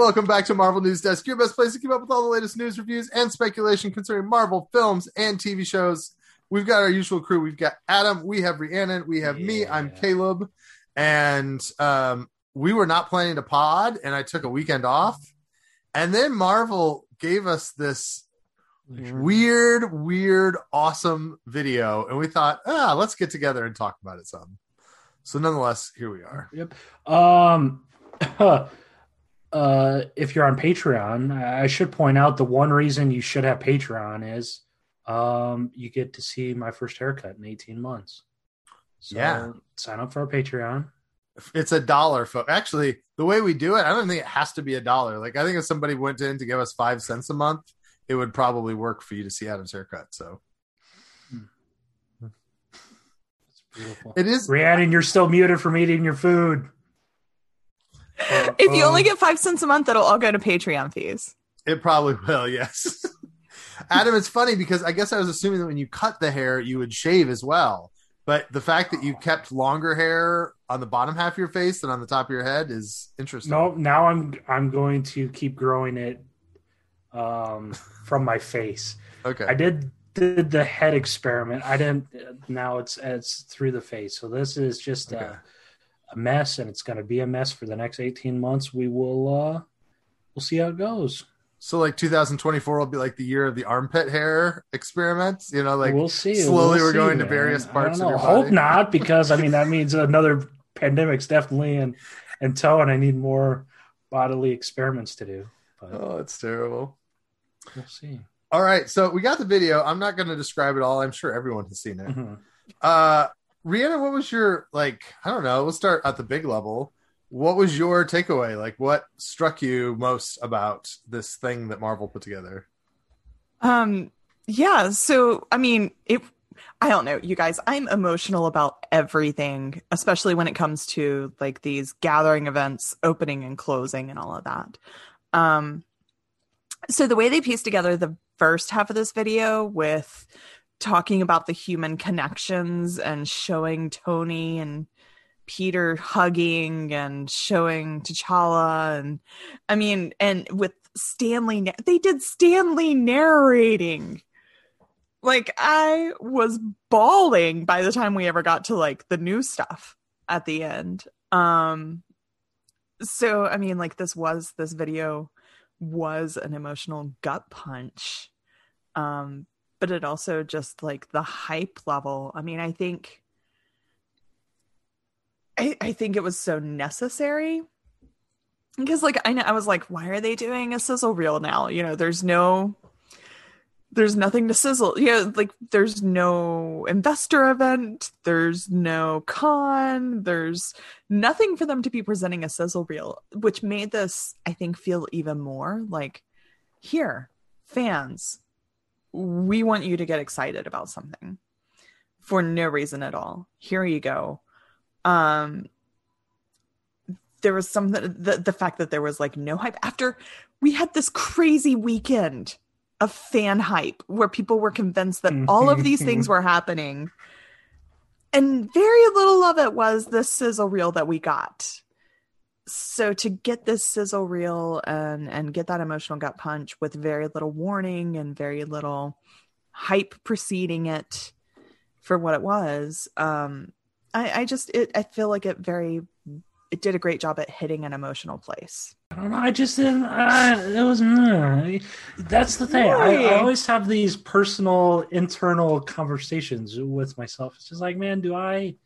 Welcome back to Marvel News Desk, your best place to keep up with all the latest news, reviews, and speculation concerning Marvel films and TV shows. We've got our usual crew. We've got Adam, we have Rhiannon, we have me. I'm Caleb, and um, we were not planning to pod, and I took a weekend off, and then Marvel gave us this weird, weird, awesome video, and we thought, ah, let's get together and talk about it some. So, nonetheless, here we are. Yep. Um, uh, if you're on Patreon, I should point out the one reason you should have Patreon is um, you get to see my first haircut in 18 months. So Yeah. sign up for our Patreon. It's a dollar. Fo- Actually, the way we do it, I don't think it has to be a dollar. Like, I think if somebody went in to give us five cents a month, it would probably work for you to see Adam's haircut. So beautiful. it is. Rhiannon, you're still muted from eating your food. If you only get five cents a month, it'll all go to Patreon fees. It probably will. Yes. Adam, it's funny because I guess I was assuming that when you cut the hair, you would shave as well. But the fact that you kept longer hair on the bottom half of your face than on the top of your head is interesting. No, now I'm I'm going to keep growing it um, from my face. Okay. I did did the head experiment. I didn't. Now it's it's through the face. So this is just Okay. a, a mess, and it's going to be a mess for the next eighteen months. We will uh we'll see how it goes. So like 2024 will be like the year of the armpit hair experiments. You know, like we'll see. slowly We'll we're see, going to man. various I parts don't of know. Hope not, because I mean that means another pandemic's definitely in in tow, and I need more bodily experiments to do. But Oh, it's terrible. we'll see. All right, so we got the video. I'm not going to describe it all. I'm sure everyone has seen it. Mhm. Uh, Rhiannon, what was your like? I don't know. We'll start at the big level. What was your takeaway? Like, what struck you most about this thing that Marvel put together? Um, yeah. So, I mean, it. I don't know, you guys. I'm emotional about everything, especially when it comes to like these gathering events, opening and closing, and all of that. Um, so the way they pieced together the first half of this video with talking about the human connections and showing Tony and Peter hugging and showing T'Challa and I mean and with Stan Lee they did Stan Lee narrating. Like I was bawling by the time we ever got to like the new stuff at the end. Um so I mean like this was this video was an emotional gut punch. Um but it also just like the hype level. I mean i think i i think it was so necessary. Because like i know i was like why are they doing a sizzle reel now? You know there's no there's nothing to sizzle you know like there's no investor event there's no con there's nothing for them to be presenting a sizzle reel which made this i think feel even more like here fans we want you to get excited about something for no reason at all. Here you go. Um there was something the, the fact that there was like no hype after we had this crazy weekend of fan hype where people were convinced that all of these things were happening. And very little of it was the sizzle reel that we got so to get this sizzle reel and and get that emotional gut punch with very little warning and very little hype preceding it for what it was um i i just it i feel like it very it did a great job at hitting an emotional place I don't know. I just didn't. Uh, it was. Uh, that's the thing. I, I always have these personal, internal conversations with myself. It's just like, man, do I?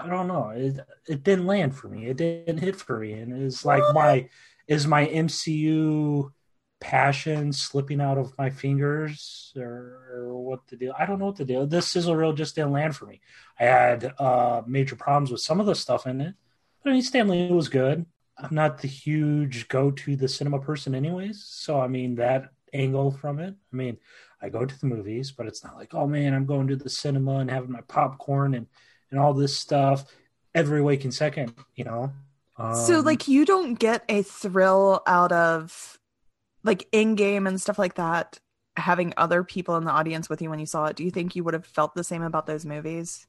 I don't know. It it didn't land for me. It didn't hit for me, and it's like my is my MCU passion slipping out of my fingers, or, or what the deal? I don't know what the deal. This sizzle reel just didn't land for me. I had uh, major problems with some of the stuff in it. But I mean, Stan Lee was good. I'm not the huge go to the cinema person, anyways. So I mean that angle from it. I mean, I go to the movies, but it's not like, oh man, I'm going to the cinema and having my popcorn and and all this stuff every waking second. You know. so Um, like you don't get a thrill out of like Endgame and stuff like that having other people in the audience with you when you saw it do you think you would have felt the same about those movies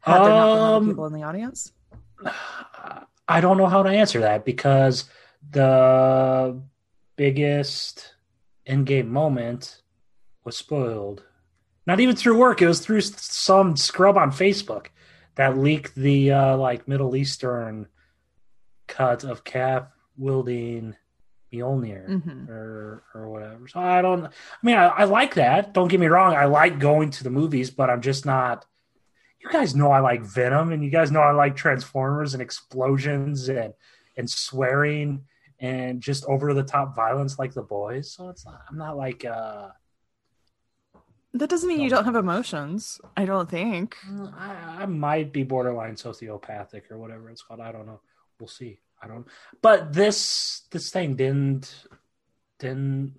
had there not been other Um, people in the audience I don't know how to answer that because the biggest Endgame moment was spoiled. Not even through work; it was through some scrub on Facebook that leaked the uh, like Middle Eastern cut of Cap wielding Mjolnir Mhm. or or whatever. So I don't. I mean, I, I like that. Don't get me wrong. I like going to the movies, but I'm just not. You guys know I like Venom, and you guys know I like Transformers and explosions and and swearing and just over the top violence like the boys. So it's not. I'm not like. uh That doesn't mean you don't have emotions. I don't think. Mm, I, I might be borderline sociopathic or whatever it's called. I don't know. We'll see. I don't. But this this thing didn't didn't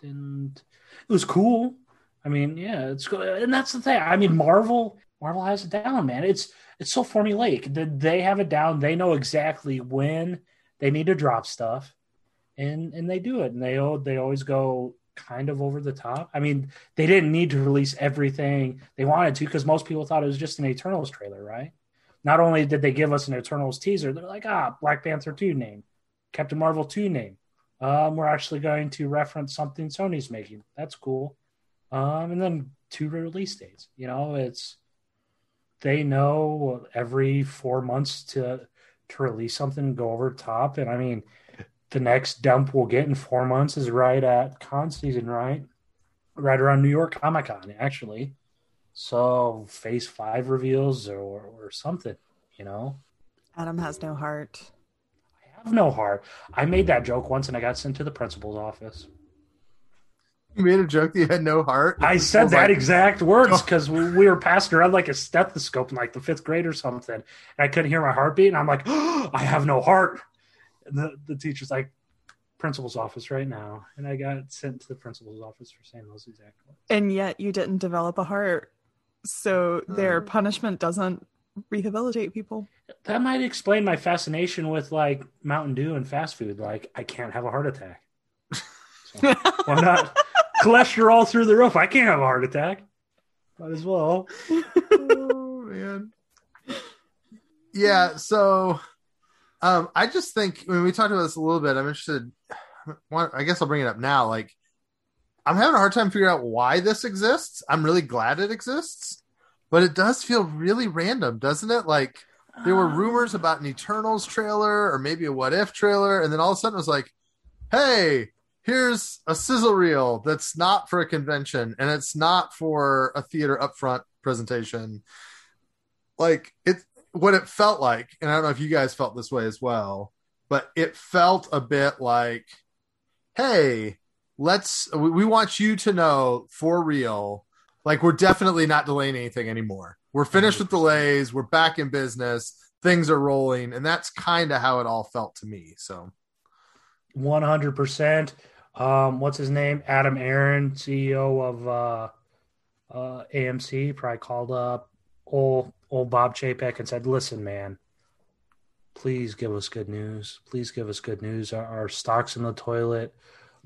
didn't. It was cool. I mean, yeah, it's cool, and that's the thing. I mean, Marvel Marvel has it down, man. It's it's so formulaic. They- They have it down. They know exactly when they need to drop stuff, and and they do it. And they they always go kind of over the top. I mean, they didn't need to release everything they wanted to because most people thought it was just an Eternals trailer, right? Not only did they give us an Eternals teaser, they're like, ah, Black Panther 2 name, Captain Marvel 2 name. Um, we're actually going to reference something Sony's making. That's cool. Um, and then two release dates. You know, it's they know every four months to to release something go over top. And I mean, the next dump we'll get in four months is right at con season, right? Right around New York Comic Con, actually. So phase five reveals or or something, you know. Adam has no heart. I have no heart. I made that joke once and I got sent to the principal's office. You made a joke that you had no heart. I said oh that like, exact words oh. because we, we were passing around like a stethoscope in like the fifth grade or something. And I couldn't hear my heartbeat. And I'm like, oh, I have no heart. And the, the teacher's like, principal's office right now. And I got sent to the principal's office for saying those exact words. And yet you didn't develop a heart. So their Hmm. punishment doesn't rehabilitate people. That might explain my fascination with like Mountain Dew and fast food. Like, I can't have a heart attack. So, why not? Cholesterol through the roof. I can't have a heart attack. Might as well. oh man. Yeah, so um I just think when we talked about this a little bit, I'm interested I guess I'll bring it up now. Like I'm having a hard time figuring out why this exists. I'm really glad it exists, but it does feel really random, doesn't it? Like there were rumors about an Eternals trailer or maybe a What If trailer, and then all of a sudden it was like, hey, here's a sizzle reel that's not for a convention and it's not for a theater upfront presentation. Like it, what it felt like, and I don't know if you guys felt this way as well, but it felt a bit like, hey, let's, we, want you to know for real, like we're definitely not delaying anything anymore. We're finished with delays. We're back in business. Things are rolling. And that's kind of how it all felt to me. So, One hundred percent. Um, what's his name? Adam Aron, CEO of uh, uh, AMC, probably called up old old Bob Chapek and said, "Listen, man, please give us good news. Please give us good news. Our, our stock's in the toilet.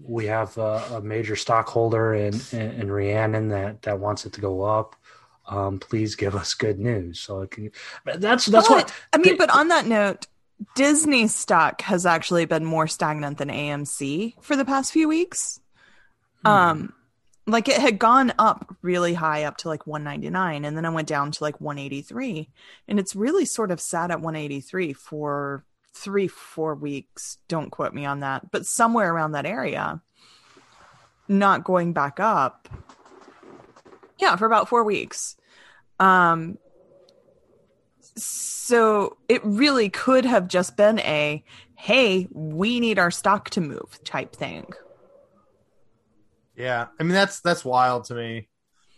We have a, a major stockholder in, in in Rhiannon that that wants it to go up. Um, please give us good news. So it can, that's that's what I mean, but on that note, Disney stock has actually been more stagnant than AMC for the past few weeks. Hmm. Um, like it had gone up really high up to like 199 and then it went down to like 183 and it's really sort of sat at 183 for three four weeks don't quote me on that but somewhere around that area. Not going back up. Yeah for about four weeks. Um so it really could have just been a hey we need our stock to move type thing yeah, I mean, that's, that's wild to me,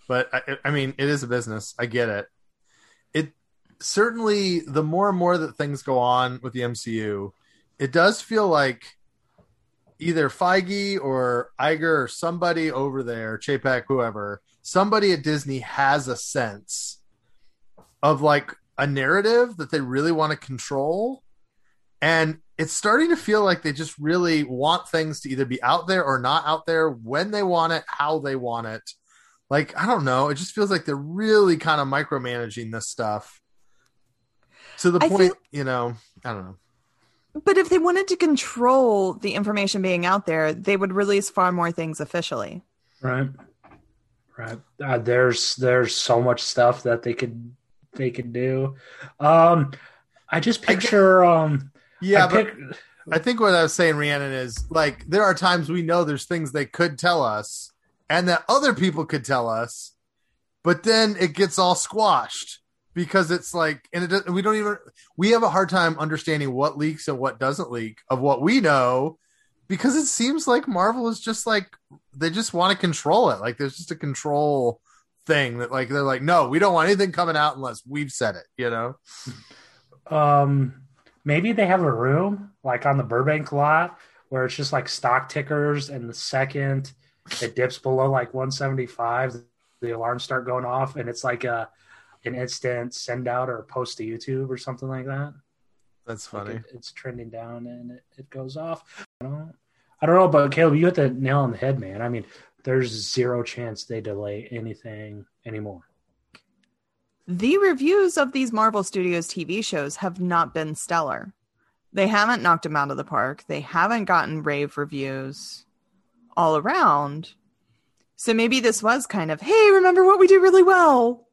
but I, I mean, it is a business. I get it. It certainly, the more and more that things go on with the MCU, it does feel like either Feige or Iger or somebody over there, Chapek, whoever, somebody at Disney has a sense of like a narrative that they really want to control. And it's starting to feel like they just really want things to either be out there or not out there when they want it, how they want it. Like, I don't know. It just feels like they're really kind of micromanaging this stuff to the I point, feel- you know, I don't know. But if they wanted to control the information being out there, they would release far more things officially. Right. Right. Uh, there's there's so much stuff that they could they could do. Um I just I get- picture um Yeah, I but pic- I think what I was saying, Rhiannon, is like there are times we know there's things they could tell us and that other people could tell us, but then it gets all squashed because it's like, and it we don't even we have a hard time understanding what leaks and what doesn't leak of what we know because it seems like Marvel is just like they just want to control it. Like there's just a control thing that like they're like, no, we don't want anything coming out unless we've said it. You know? um maybe they have a room like on the Burbank lot where it's just like stock tickers and the second it dips below like 175 the alarms start going off and it's like a an instant send out or post to YouTube or something like that. That's Like funny. it, it's trending down and it, it goes off. I don't, I don't know, but Caleb, you hit the nail on the head, man. I mean, there's zero chance they delay anything anymore. The reviews of these Marvel Studios TV shows have not been stellar. They haven't knocked them out of the park. They haven't gotten rave reviews all around. So maybe this was kind of, hey, remember what we do really well.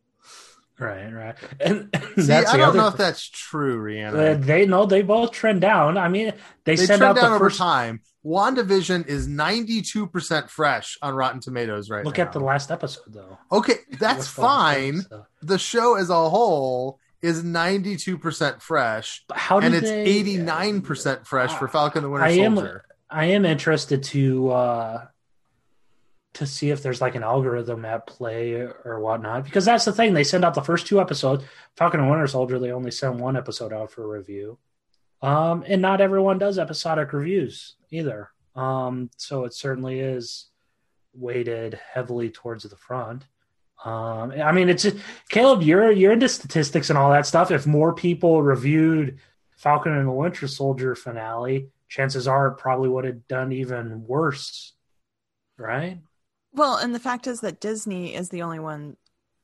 Right, right. And See, that's I don't other know if that's true, Rhiannon. Uh, they know they both trend down. I mean, they, they send trend out the down over first. time. WandaVision is 92% fresh on Rotten Tomatoes right Look now. at the last episode, though. Okay, that's What's the fine. The show as a whole is 92% fresh, But How and did it's they, 89% fresh for Ah, Falcon the Winter I am- Soldier. I am interested to uh to see if there's like an algorithm at play or whatnot because that's the thing they send out the first two episodes falcon and winter soldier they only send one episode out for review um and not everyone does episodic reviews either um so it certainly is weighted heavily towards the front um i mean it's caleb you're you're into statistics and all that stuff. If more people reviewed falcon and the winter soldier finale chances are it probably would have done even worse right Well, and the fact is that Disney is the only one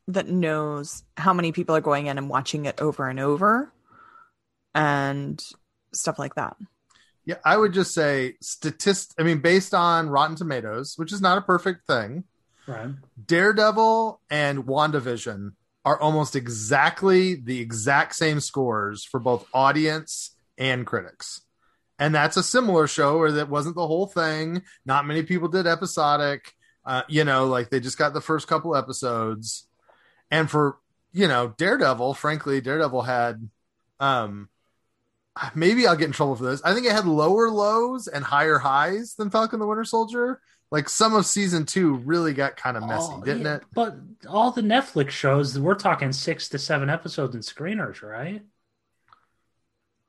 that knows how many people are going in and watching it over and over and stuff like that. Yeah, I would just say statist. I mean, based on Rotten Tomatoes, which is not a perfect thing, right Daredevil and WandaVision are almost exactly the exact same scores for both audience and critics. And that's a similar show where that wasn't the whole thing. Not many people did episodic. Uh, you know, like they just got the first couple episodes. And for, you know, Daredevil, frankly, Daredevil had um maybe I'll get in trouble for this. I think it had lower lows and higher highs than Falcon the Winter Soldier. Like some of season two really got kind of messy, Oh, didn't yeah, it? but all the netflix shows we're talking six to seven episodes and screeners right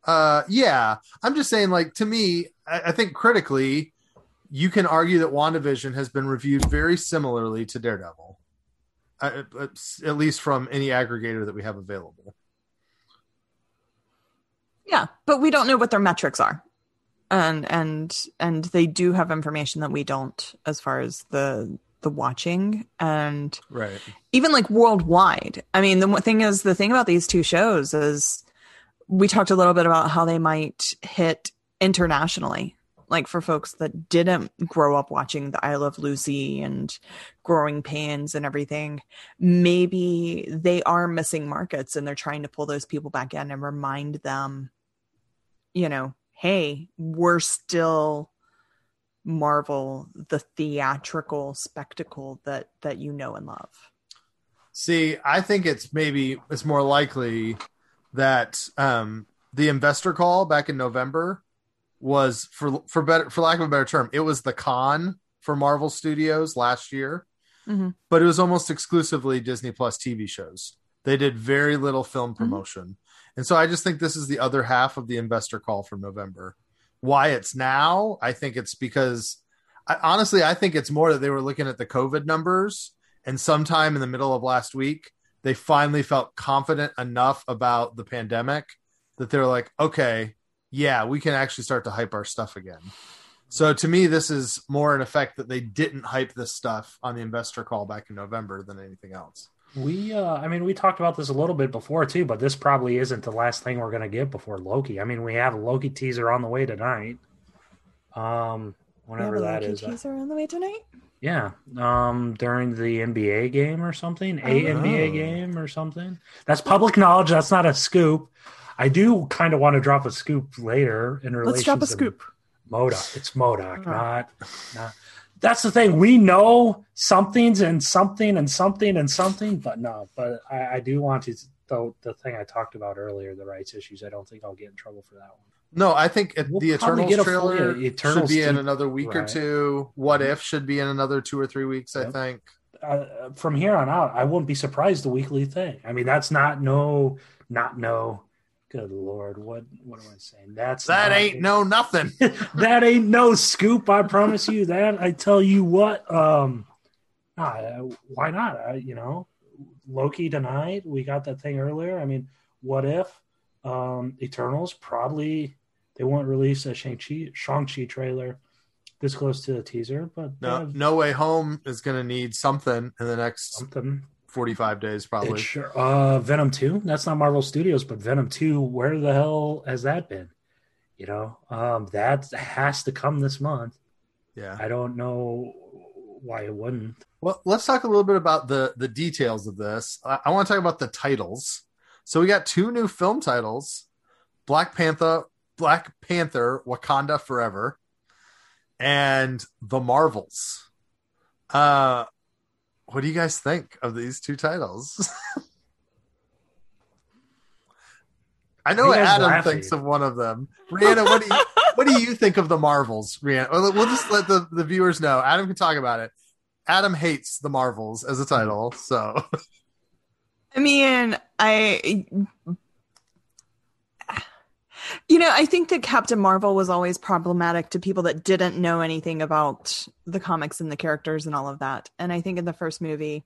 Uh, yeah. I'm just saying, like to me, I, I think critically, you can argue that WandaVision has been reviewed very similarly to Daredevil, uh, at least from any aggregator that we have available. Yeah, but we don't know what their metrics are. And and and they do have information that we don't as far as the the watching and Right. even like worldwide. I mean, the thing is the thing about these two shows is we talked a little bit about how they might hit internationally. Like for folks that didn't grow up watching the I Love Lucy and Growing Pains and everything, maybe they are missing markets and they're trying to pull those people back in and remind them, you know, hey, we're still Marvel, the theatrical spectacle that that you know and love. See, I think it's maybe it's more likely that um, the investor call back in November was for for better for lack of a better term, it was the con for Marvel Studios last year, Mhm. but it was almost exclusively Disney Plus TV shows. They did very little film promotion, and so I just think this is the other half of the investor call from November. Why it's now? I think it's because I, honestly, I think it's more that they were looking at the COVID numbers and sometime in the middle of last week they finally felt confident enough about the pandemic that they're like okay yeah we can actually start to hype our stuff again so to me this is more an effect that they didn't hype this stuff on the investor call back in november than anything else We, uh, I mean, we talked about this a little bit before too, but this probably isn't the last thing we're going to get before Loki. I mean, we have a Loki teaser on the way tonight. Um, whenever that Loki is, uh, teaser on the way tonight. yeah. Um, during the NBA game or something, a Oh. NBA game or something. That's public knowledge. That's not a scoop. I do kind of want to drop a scoop later in relation. Let's drop a to scoop. MODOK. It's MODOK, Oh. not, not. That's the thing. We know something's and something and something and something, but no. But I, I do want to. The the thing I talked about earlier, the rights issues. I don't think I'll get in trouble for that one. No, I think it- We'll the probably Eternals get trailer Eternals should be in another week or two. What if should be in another two or three weeks. I think. Uh, from here on out, I wouldn't be surprised the weekly thing. I mean, that's not no, not no. Good lord, what what am I saying? That's That not- ain't no nothing. that ain't no scoop. I promise you that. I tell you what. Um, nah, why not? Uh, you know, Loki tonight. We got that thing earlier. I mean, what if um, Eternals probably they won't release a Shang Chi Shang Chi trailer this close to the teaser, but No, No Way Home is going to need something in the next something. Forty-five days, It probably. sure, uh, Venom two. That's not Marvel Studios, but Venom two. Where the hell has that been? You know, um, that has to come this month. Yeah. I don't know why it wouldn't. Well, let's talk a little bit about the the details of this. I, I want to talk about the titles. So we got two new film titles: Black Panther, Black Panther, Wakanda Forever, and The Marvels. Uh, what do you guys think of these two titles? I know You Adam laughing. thinks of one of them. Rhiannon, what do you what do you think of the Marvels, Rhiannon? Well, We'll just let the, the viewers know. Adam can talk about it. Adam hates the Marvels as a title, so I mean, I you know, I think that Captain Marvel was always problematic to people that didn't know anything about the comics and the characters and all of that. And I think in the first movie,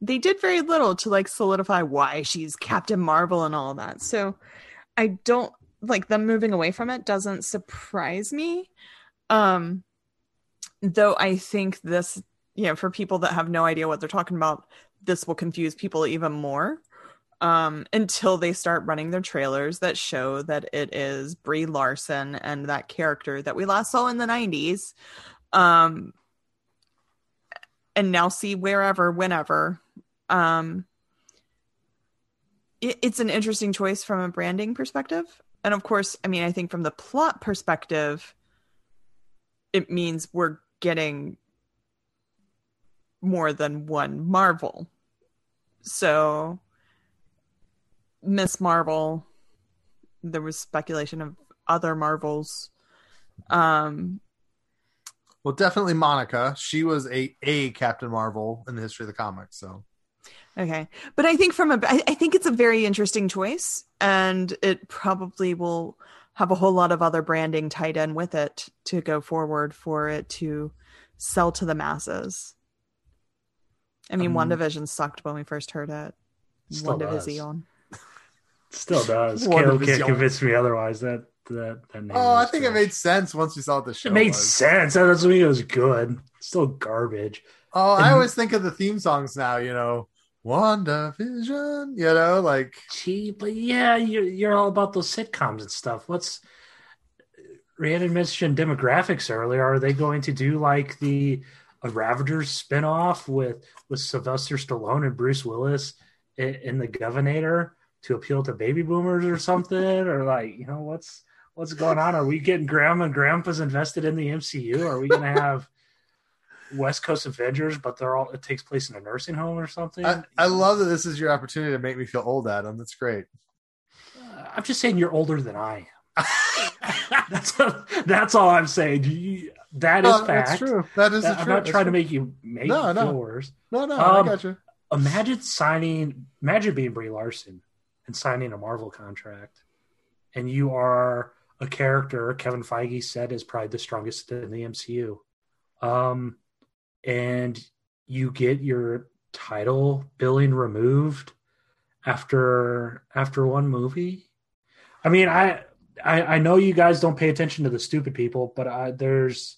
they did very little to like solidify why she's Captain Marvel and all of that. So I don't like them moving away from it doesn't surprise me. Um though I think this, you know, for people that have no idea what they're talking about, this will confuse people even more um, until they start running their trailers that show that it is Brie Larson and that character that we last saw in the 90s. Um, and now see wherever, whenever. Um, it, it's an interesting choice from a branding perspective. And of course, I mean, I think from the plot perspective, it means we're getting more than one Marvel. So, Miss Marvel, there was speculation of other Marvels. Um, well, definitely Monica. She was a a Captain Marvel in the history of the comics. So okay, but I think from a, I, I think it's a very interesting choice, and it probably will have a whole lot of other branding tied in with it to go forward for it to sell to the masses. I mean, Um, WandaVision sucked when we first heard it. WandaVision. Still does. One Caleb can't young- convince me otherwise. That that that name. Oh, I was think it made sense once we saw what the show. It made was. sense. That doesn't mean it was good. Still garbage. Oh, I always think of the theme songs now. You know, WandaVision. You know, like Gee, but yeah, you're you're all about those sitcoms and stuff. What's Rhiannon mentioned demographics earlier. Are they going to do like the a Ravagers spinoff with with Sylvester Stallone and Bruce Willis in, in the Governator to appeal to baby boomers or something? or like, you know, what's what's going on? Are we getting grandma and grandpas invested in the MCU? Are we going to have West Coast Avengers, but they're all it takes place in a nursing home or something? I, I love that this is your opportunity to make me feel old, Adam. That's great. I'm just saying you're older than I am. that's that's all I'm saying. You, that is No, fact. That's true. That is That- true. I'm not That's trying to make you make No, you no. feel worse. No, no, Um, I got you. Imagine signing, imagine being Brie Larson and signing a Marvel contract, and you are a character Kevin Feige said is probably the strongest in the MCU, um, and you get your title billing removed after after one movie. I mean, I I, I know you guys don't pay attention to the stupid people, but I, there's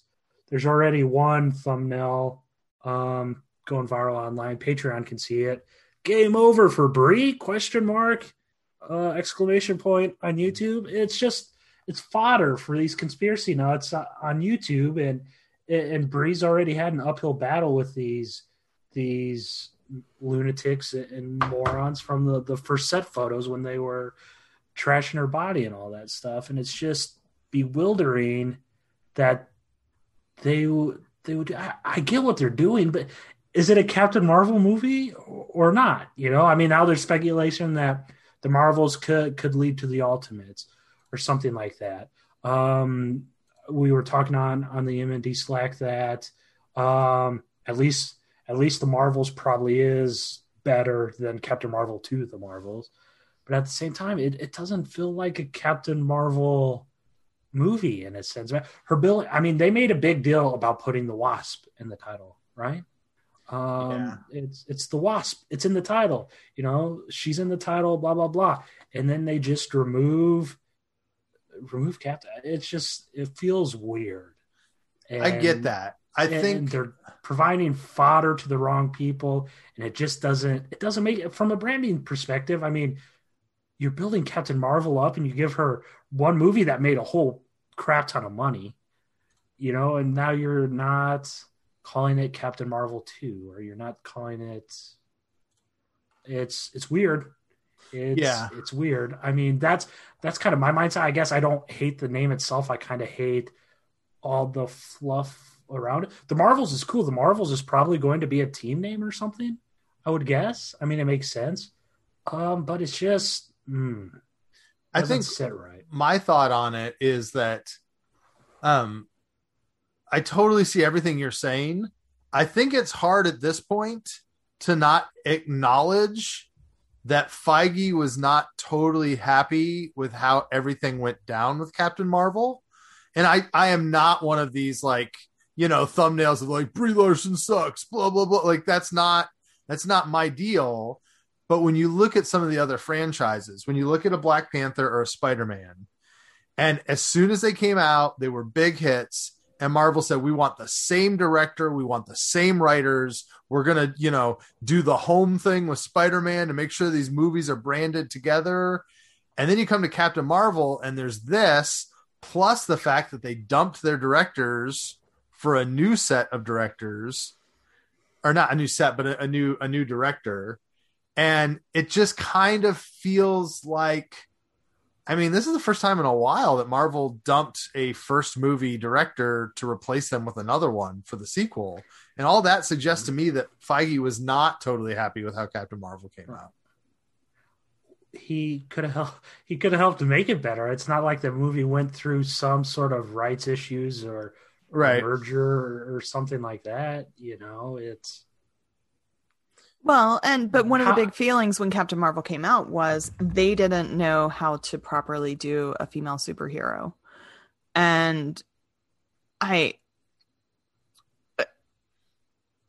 there's already one thumbnail um, going viral online. Patreon can see it. game over for Brie? Question mark, uh, exclamation point on YouTube. It's just it's fodder for these conspiracy nuts on YouTube, and and Brie's already had an uphill battle with these these lunatics and morons from the the first set photos when they were trashing her body and all that stuff, and it's just bewildering that they they would. I, I get what they're doing, but is it a Captain Marvel movie or not? You know, I mean, now there's speculation that the Marvels could could lead to the Ultimates or something like that. Um, we were talking on on the MND Slack that um, at least at least the Marvels probably is better than Captain Marvel 2 the Marvels. But at the same time, it, it doesn't feel like a Captain Marvel movie in a sense. Her bill, I mean, they made a big deal about putting the Wasp in the title, right? Um, yeah. it's it's the Wasp. It's in the title. You know, she's in the title. Blah blah blah. And then they just remove remove Captain. It's just it feels weird. And, I get that. I think they're providing fodder to the wrong people, and it just doesn't. It doesn't make it from a branding perspective. I mean, you're building Captain Marvel up, and you give her one movie that made a whole crap ton of money, you know, and now you're not calling it Captain Marvel 2 or you're not calling it it's it's weird. It's yeah. it's weird. I mean, that's that's kind of my mindset. I guess I don't hate the name itself. I kind of hate all the fluff around it. The Marvels is cool. The Marvels is probably going to be a team name or something. I would guess. I mean, it makes sense. Um, but it's just mm, I think sit right. My thought on it is that um I totally see everything you're saying. I think it's hard at this point to not acknowledge that Feige was not totally happy with how everything went down with Captain Marvel. And I, I am not one of these like, you know, thumbnails of like Brie Larson sucks, blah, blah, blah. Like that's not, that's not my deal. But when you look at some of the other franchises, when you look at a Black Panther or a Spider Man, and as soon as they came out, they were big hits. And Marvel said, we want the same director, we want the same writers. We're to, you know, do the home thing with Spider Man to make sure these movies are branded together. And then you come to Captain Marvel, and there's this, plus the fact that they dumped their directors for a new set of directors, or not a new set, but a, a new a new director and it just kind of feels like I mean, this is the first time in a while that Marvel dumped a first movie director to replace them with another one for the sequel. And all that suggests to me that Feige was not totally happy with how Captain Marvel came out. He could have helped he could have helped to make it better. It's not like the movie went through some sort of rights issues or right. merger or, or something like that. You know, it's well, and but one of the big feelings when Captain Marvel came out was they didn't know how to properly do a female superhero. And I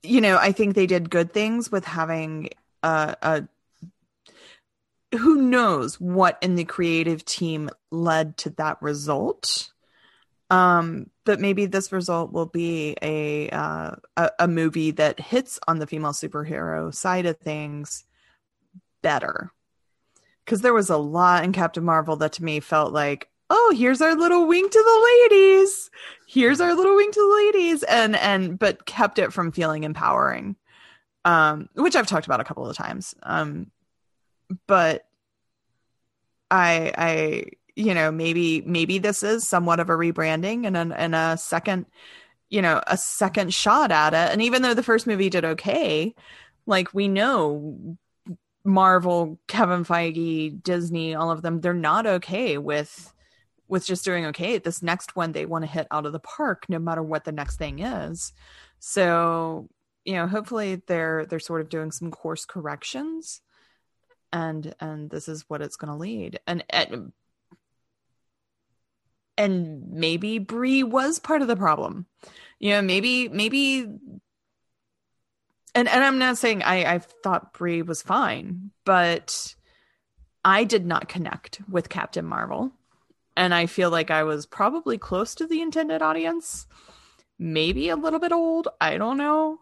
you know, I think they did good things with having a, a who knows what in the creative team led to that result um, but maybe this result will be a, uh, a a movie that hits on the female superhero side of things better. Because there was a lot in Captain Marvel that to me felt like, oh, here's our little wink to the ladies. Here's our little wink to the ladies, and and but kept it from feeling empowering, um, which I've talked about a couple of times. Um, but I I you know maybe maybe this is somewhat of a rebranding and a, and a second you know a second shot at it. And even though the first movie did okay like we know marvel kevin feige disney all of them they're not okay with with just doing okay. This next one they want to hit out of the park no matter what the next thing is. So you know hopefully they're they're sort of doing some course corrections and and this is what it's going to lead. And, and and maybe Brie was part of the problem. You know, maybe maybe and and I'm not saying I I thought Brie was fine, but I did not connect with Captain Marvel. And I feel like I was probably close to the intended audience. Maybe a little bit old, I don't know.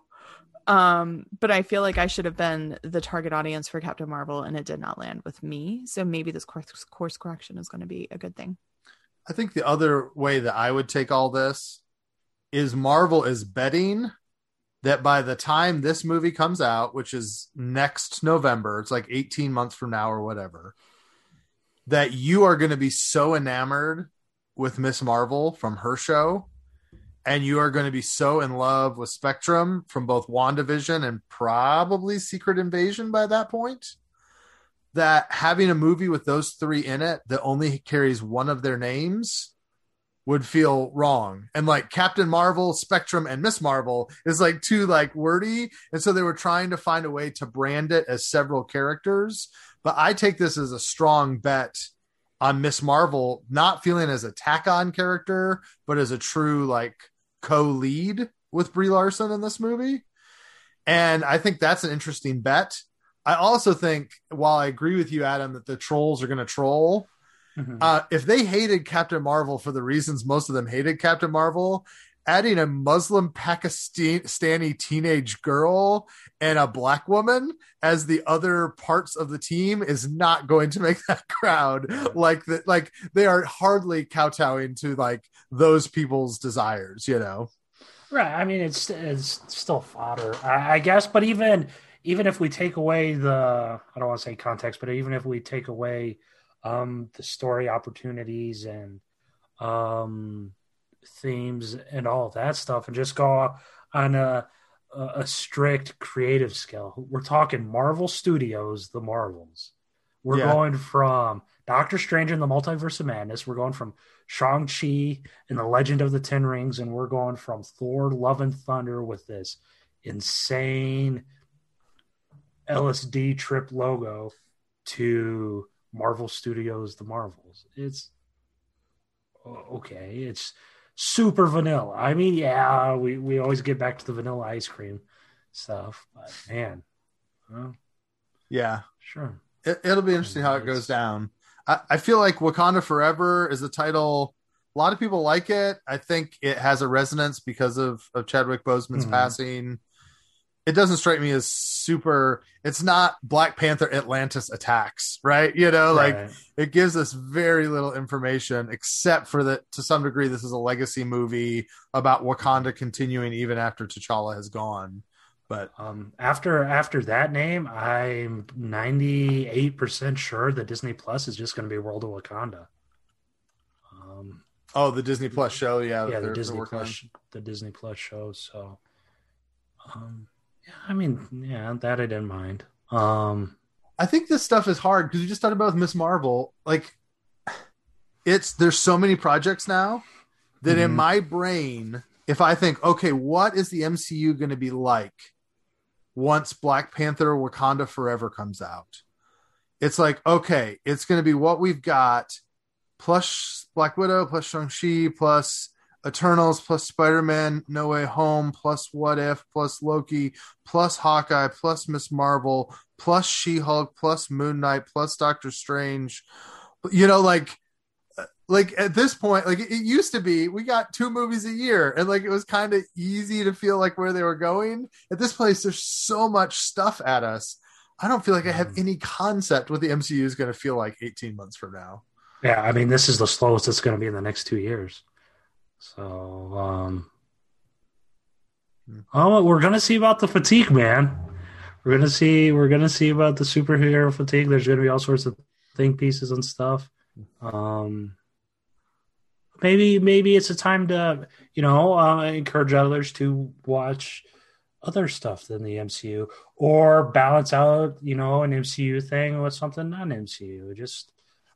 Um, but I feel like I should have been the target audience for Captain Marvel, and it did not land with me. So maybe this course course correction is going to be a good thing. I think the other way that I would take all this is Marvel is betting that by the time this movie comes out, which is next November, it's like 18 months from now or whatever, that you are going to be so enamored with Miss Marvel from her show and you are going to be so in love with Spectrum from both WandaVision and probably Secret Invasion by that point that having a movie with those three in it that only carries one of their names would feel wrong. And like Captain Marvel, Spectrum, and Miss Marvel is like too like wordy. And so they were trying to find a way to brand it as several characters. But I take this as a strong bet on Miss Marvel not feeling as a tack on character, but as a true like co-lead with Brie Larson in this movie. And I think that's an interesting bet. I also think, while I agree with you, Adam, that the trolls are going to troll, Mhm. uh, if they hated Captain Marvel for the reasons most of them hated Captain Marvel, adding a Muslim Pakistani teenage girl and a black woman as the other parts of the team is not going to make that crowd like that. Like they are hardly kowtowing to like those people's desires, you know. Right. I mean, it's it's still fodder, I, I guess. But even even if we take away the, I don't want to say context, but even if we take away um, the story opportunities and um, themes and all of that stuff, and just go on a a strict creative scale, we're talking Marvel Studios, the Marvels. We're Yeah. going from Doctor Strange and the Multiverse of Madness. We're going from Shang Chi and the Legend of the Ten Rings, and we're going from Thor: Love and Thunder with this insane LSD trip logo to Marvel Studios, the Marvels. It's okay. It's super vanilla. I mean, yeah, we, we always get back to the vanilla ice cream stuff, but man, well, Yeah. sure. it, it'll be interesting how it goes down. I, I feel like Wakanda Forever is the title. A lot of people like it. I think it has a resonance because of, of Chadwick Boseman's Mhm. passing. It doesn't strike me as super. It's not Black Panther Atlantis attacks, right? You know, like Right. it gives us very little information except for that to some degree this is a legacy movie about Wakanda continuing even after T'Challa has gone. But Um, after after that name, I'm 98% sure that Disney Plus is just going to be World of Wakanda. Um, oh, the Disney Plus show, yeah, yeah, the Disney working on. Plus, the Disney Plus show. So, um, I mean, yeah, that I didn't mind. Um, I think this stuff is hard because we just talked about with Miss Marvel. Like, it's there's so many projects now that in Mhm. my brain, if I think, okay, what is the MCU going to be like once Black Panther Wakanda Forever comes out? It's like, okay, it's going to be what we've got plus Black Widow, plus Shang-Chi, plus Eternals, plus Spider Man No Way Home, plus What If, plus Loki, plus Hawkeye, plus Miss Marvel, plus She Hulk, plus Moon Knight, plus Doctor Strange. You know, like, like at this point, like it used to be, we got two movies a year, and like it was kind of easy to feel like where they were going. At this place, there's so much stuff at us. I don't feel like I have Mhm. any concept what the MCU is going to feel like 18 months from now. yeah, I mean, this is the slowest it's going to be in the next two years. So, um, oh, we're to see about the fatigue, man. We're to see, we're to see about the superhero fatigue. There's to be all sorts of think pieces and stuff. Um, maybe, maybe it's a time to, you know, uh, encourage others to watch other stuff than the MCU or balance out, you know, an MCU thing with something non MCU. Just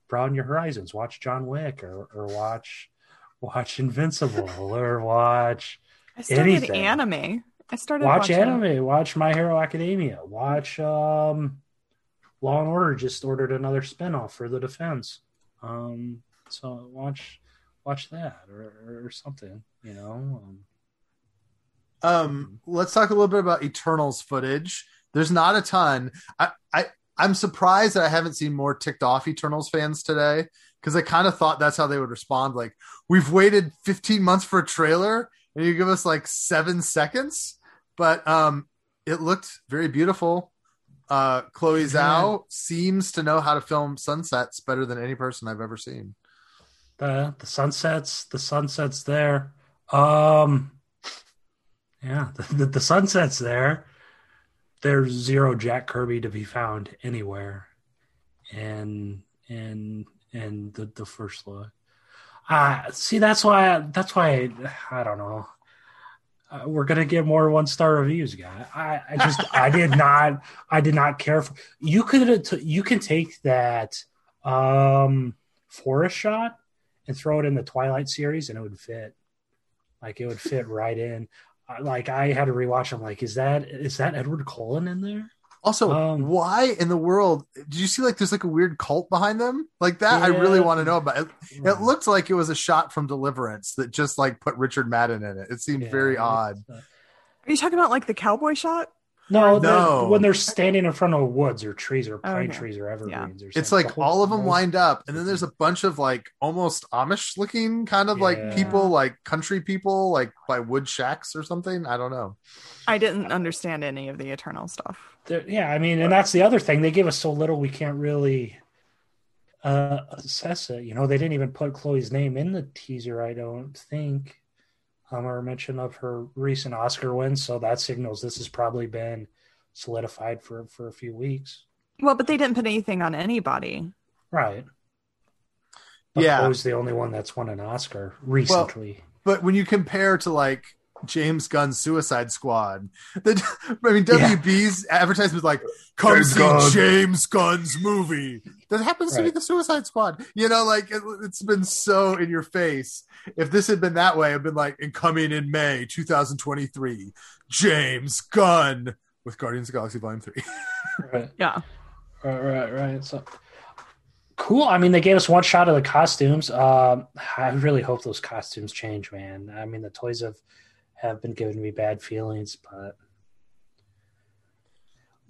broaden your horizons. Watch John Wick or, or watch watch Invincible or watch I started Anything. anime. I started watch watching- anime. Watch My Hero Academia. Watch um, Law and Order. Just ordered another spinoff for the Defense. Um, so watch watch that or, or something. You know. Um, Um, let's talk a little bit about Eternals footage. There's not a ton. I, I I'm surprised that I haven't seen more ticked off Eternals fans today because I kind of thought that's how they would respond. Like, we've waited 15 months for a trailer and you give us like seven seconds. But um, it looked very beautiful. Uh, Chloe Zhao seems to know how to film sunsets better than any person I've ever seen. the the sunsets the sunsets there um yeah the, the, the sunsets there there's zero jack kirby to be found anywhere and and and the the first look uh see that's why that's why i, I don't know uh, we're gonna get more one star reviews guy i i just i did not i did not care for you could you can take that um forest shot and throw it in the Twilight series, and it would fit. Like it would fit right in. Like I had to rewatch. I'm like, is that is that Edward Cullen in there? Also, Um, why in the world did you see like there's like a weird cult behind them? Like that, I really want to know about. It, it looked like it was a shot from Deliverance that just like put Richard Madden in it. It seemed Yeah, very odd. uh, Are you talking about like the cowboy shot? No, No. the- when they're standing in front of woods or trees or pine Okay. trees or evergreens or something. It's like all of them the lined up, and then there's a bunch of like almost Amish looking kind of like people, like country people, like by wood shacks or something. I don't know. I didn't understand any of the Eternal stuff. There- yeah, I mean, and that's the other thing. They give us so little, we can't really uh assess it. You know, they didn't even put Chloe's name in the teaser. I don't think. Um, or mention of her recent Oscar win, so that signals this has probably been solidified for for a few weeks. Well, but they didn't put anything on anybody. Right. But Yeah. Chloe's the only one that's won an Oscar recently. But when you compare to like James Gunn's Suicide Squad, the I mean Yeah. WB's advertisement is like, "Come James see Gunn." James Gunn's movie." That happens to be the Suicide Squad. You know, like it, it's been so in your face. If this had been that way, I've been like, "And coming in May 2023, James Gunn with Guardians of the Galaxy Volume 3." right. Yeah. Right, right, right. So cool. I mean, they gave us one shot of the costumes. Um, I really hope those costumes change, man. I mean, the toys have have been giving me bad feelings, but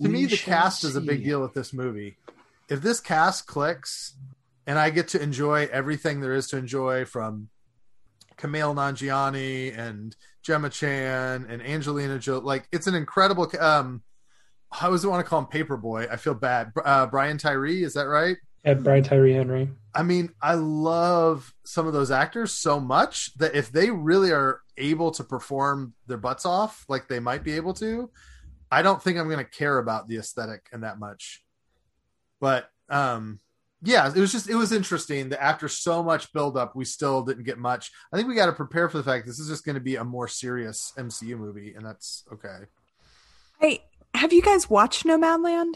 to me the cast is a big deal with this movie if this cast clicks and i get to enjoy everything there is to enjoy from Kumail Nanjiani and Gemma Chan and Angelina Jolie like it's an incredible um I always want to call him Paperboy. I feel bad. Uh, Brian Tyree, is that right? Yeah, Brian Tyree Henry. I mean, I love some of those actors so much that if they really are able to perform their butts off, like they might be able to, I don't think I'm going to care about the aesthetic and that much. But um, yeah, it was just it was interesting that after so much buildup, we still didn't get much. I think we got to prepare for the fact this is just going to be a more serious MCU movie, and that's okay. Hey, have you guys watched Nomadland?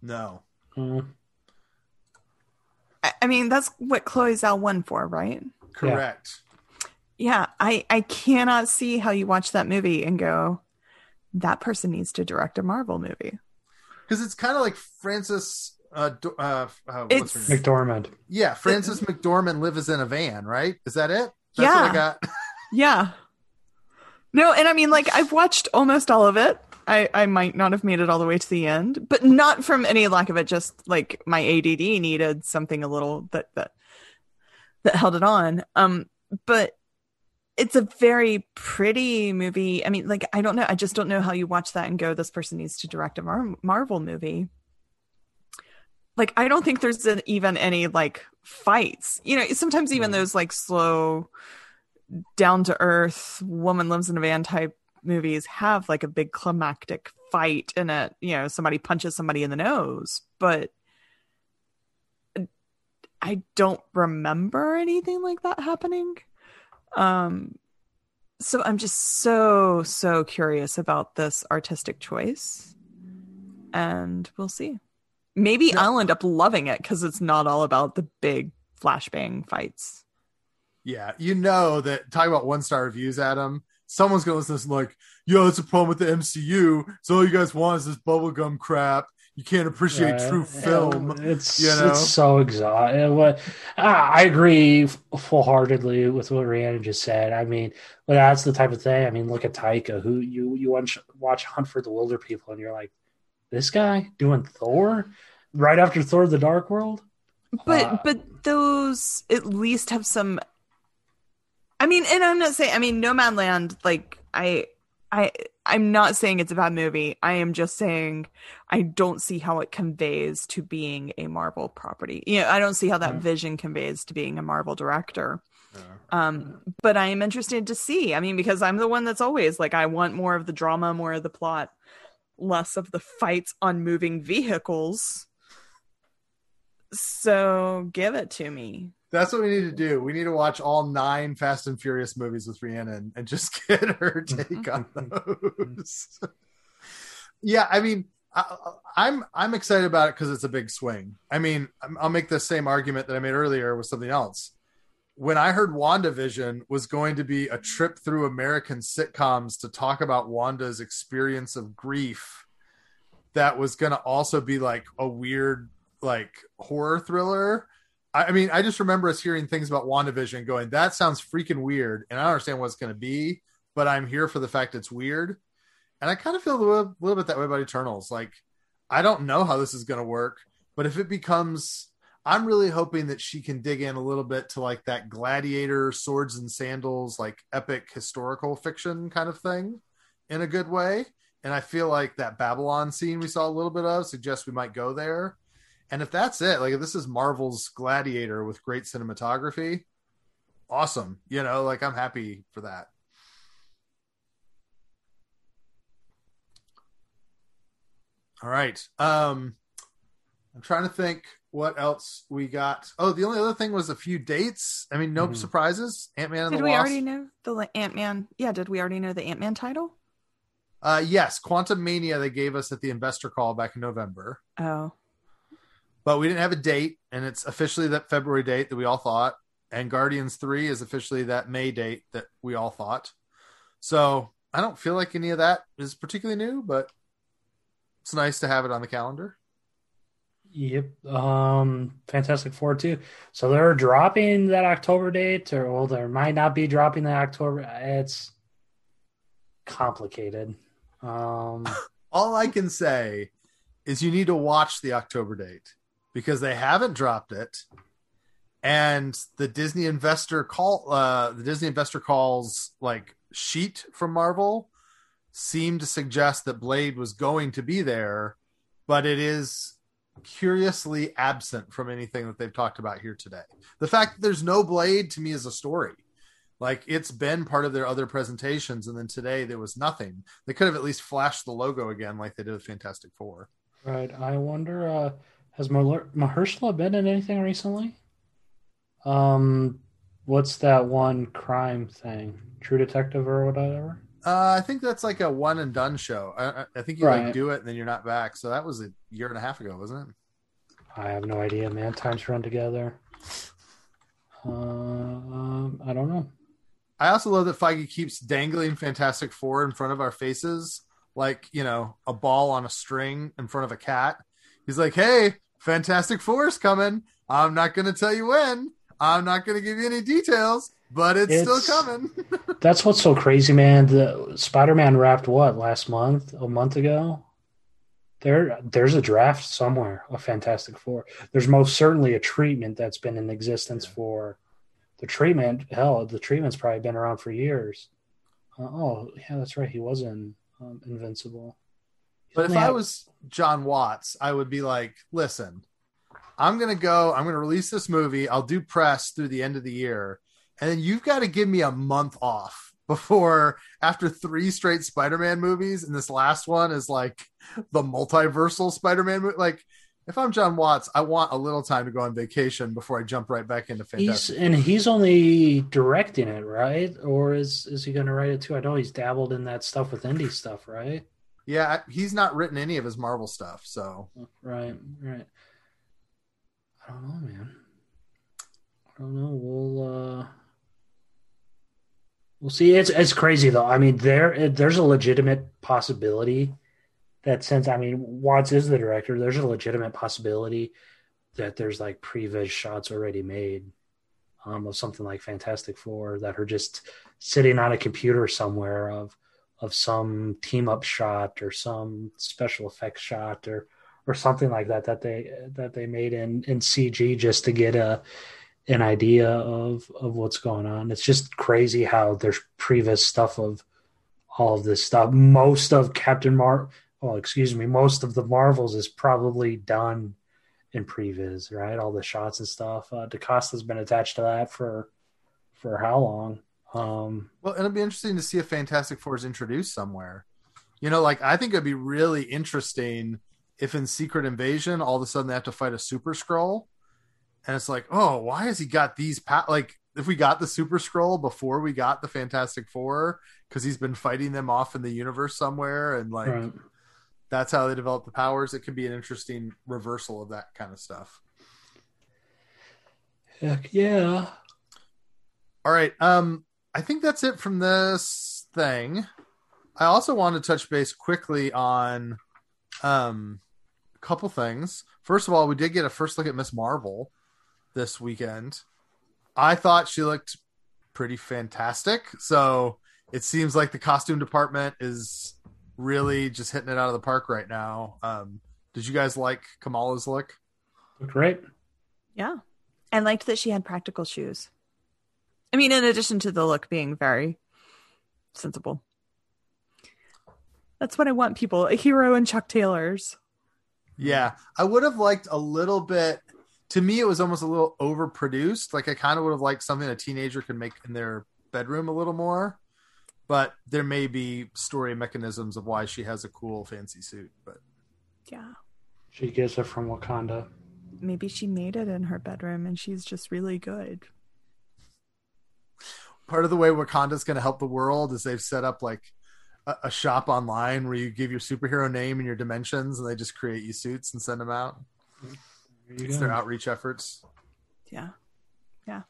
No, Mm, I, I mean, that's what Chloe Zhao won for, right? correct. Yeah, I I cannot see how you watch that movie and go, that person needs to direct a Marvel movie. Because it's kind of like Frances. Uh, Do- uh, uh, what's her It's- name? McDormand. Yeah, Frances McDormand lives in a van, right? Is that it? That's what Yeah. I got. Yeah. No, and I mean, like, I've watched almost all of it. I, I might not have made it all the way to the end, but not from any lack of it. Just like my ADD needed something a little that that that held it on. Um, but it's a very pretty movie. I mean, like, I don't know. I just don't know how you watch that and go, "This person needs to direct a Mar- Marvel movie." Like, I don't think there's an, even any like fights. You know, sometimes even Mm. those like slow down to earth woman lives in a van type movies have like a big climactic fight in it you know somebody punches somebody in the nose but i don't remember anything like that happening um so i'm just so so curious about this artistic choice and we'll see maybe Yeah. i'll end up loving it because it's not all about the big flashbang fights Yeah, you know that talking about one star reviews, Adam. Someone's gonna listen to this and like, yo, it's a problem with the MCU. So all you guys want is this bubblegum crap. You can't appreciate Right. true film. It's you know? it's so exhausting. What I agree full heartedly with what Rhiannon just said. I mean, but that's the type of thing. I mean, look at Taika, who you you watch watch Hunt for the Wilderpeople, and you're like, this guy doing Thor right after Thor: The Dark World. but Uh, but those at least have some i mean and i'm not saying i mean nomadland like i i I'm not saying it's a bad movie. I am just saying I don't see how it conveys to being a Marvel property. You know, I don't see how that Yeah. vision conveys to being a Marvel director. Yeah. Um, but I am interested to see. I mean, because I'm the one that's always like, I want more of the drama, more of the plot, less of the fights on moving vehicles. So give it to me. That's what we need to do. We need to watch all nine Fast and Furious movies with Rhiannon and just get her take on mm-hmm. those. yeah, I mean, I, I'm I'm excited about it because it's a big swing. I mean, I'm- I'll make the same argument that I made earlier with something else. When I heard WandaVision was going to be a trip through American sitcoms to talk about Wanda's experience of grief, that was going to also be like a weird like horror thriller. I, mean, I just remember us hearing things about WandaVision going, that sounds freaking weird. And I don't understand what it's going to be, but I'm here for the fact it's weird. And I kind of feel a little, little bit that way about Eternals. Like, I don't know how this is going to work, but if it becomes, I'm really hoping that she can dig in a little bit to like that gladiator, swords and sandals, like epic historical fiction kind of thing in a good way. And I feel like that Babylon scene we saw a little bit of suggests we might go there. And if that's it, like if this is Marvel's Gladiator with great cinematography, awesome. You know, like I'm happy for that. All right. Um I'm trying to think what else we got. Oh, the only other thing was a few dates. I mean, no Mhm. surprises. Ant Man and Did the we already know the Ant Man? Yeah, did we already know the Ant Man title? Uh, yes, Quantumania they gave us at the investor call back in November, Oh, but we didn't have a date, and it's officially that February date that we all thought. And Guardians Three is officially that May date that we all thought. So I don't feel like any of that is particularly new, but it's nice to have it on the calendar. Yep. Um, Fantastic Four too. So they're dropping that October date, or well, there might not be dropping that October. It's complicated. Um, All I can say is you need to watch the October date because they haven't dropped it. And the Disney investor call uh the Disney investor calls like sheet from Marvel seemed to suggest that Blade was going to be there, but it is curiously absent from anything that they've talked about here today. The fact that there's no Blade to me is a story. Like it's been part of their other presentations, and then today there was nothing. They could have at least flashed the logo again, like they did with Fantastic Four. right. I wonder, uh, has Maher- Mahershala been in anything recently? Um, what's that one crime thing? True Detective or whatever? Uh, I think that's like a one and done show. I, I- think you like do it and then you're not back. So that was a year and a half ago, wasn't it? I have no idea, man. Times run together. Uh, um, I don't know. I also love that Feige keeps dangling Fantastic Four in front of our faces, like you know, a ball on a string in front of a cat. He's like, "Hey, Fantastic Four is coming. I'm not going to tell you when. I'm not going to give you any details, but it's, It's- still coming." That's what's so crazy, man. The Spider-Man wrapped what last month, a month ago. There, there's a draft somewhere of Fantastic Four. There's most certainly a treatment that's been in existence for the treatment. Hell, the treatment's probably been around for years. Uh, oh, yeah, that's right. He was in um, Invincible. He's But if I was Jon Watts, I would be like, listen, I'm going to go, I'm going to release this movie. I'll do press through the end of the year. And then you've got to give me a month off before, after three straight Spider Man movies, and this last one is like the multiversal Spider Man movie. Like, if I'm Jon Watts, I want a little time to go on vacation before I jump right back into he's Fantastic. and he's only directing it, right? Or is is he going to write it too? I know he's dabbled in that stuff with indie stuff, right? Yeah, he's not written any of his Marvel stuff. So Right, right. I don't know, man. I don't know. We'll uh we'll see. It's it's crazy though. I mean, there there's a legitimate possibility that since I mean Watts is the director, there's a legitimate possibility that there's like previs shots already made um, of something like Fantastic Four that are just sitting on a computer somewhere of of some team up shot or some special effects shot or or something like that that they that they made in in CG just to get a an idea of of what's going on. It's just crazy how there's previs stuff of all of this stuff. Most of Captain Mar, well, excuse me, most of the Marvels is probably done in previs, right? All the shots and stuff. Uh, DaCosta's been attached to that for for how long? Um, well, it'll be interesting to see if Fantastic Four is introduced somewhere. You know, like I think it'd be really interesting if in Secret Invasion all of a sudden they have to fight a Super Skrull, and it's like, oh, why has he got these? Pa-? Like, if we got the Super Skrull before we got the Fantastic Four, because he's been fighting them off in the universe somewhere, and like right. that's how they develop the powers. It could be an interesting reversal of that kind of stuff. Heck yeah! All right, um, I think that's it from this thing. I also want to touch base quickly on um, a couple things. First of all, we did get a first look at Miss Marvel this weekend. I thought she looked pretty fantastic. So it seems like the costume department is really just hitting it out of the park right now. Um, did you guys like Kamala's look? Looked Great. Yeah. And liked that she had practical shoes. I mean, in addition to the look being very sensible. That's what I want people a hero and Chuck Taylors. Yeah. I would have liked a little bit. To me, it was almost a little overproduced. Like, I kind of would have liked something a teenager could make in their bedroom a little more. But there may be story mechanisms of why she has a cool, fancy suit. But yeah. She gets it from Wakanda. Maybe she made it in her bedroom and she's just really good. Part of the way Wakanda's going to help the world is they've set up like a, shop online where you give your superhero name and your dimensions, and they just create you suits and send them out. It's go. their outreach efforts. Yeah, yeah.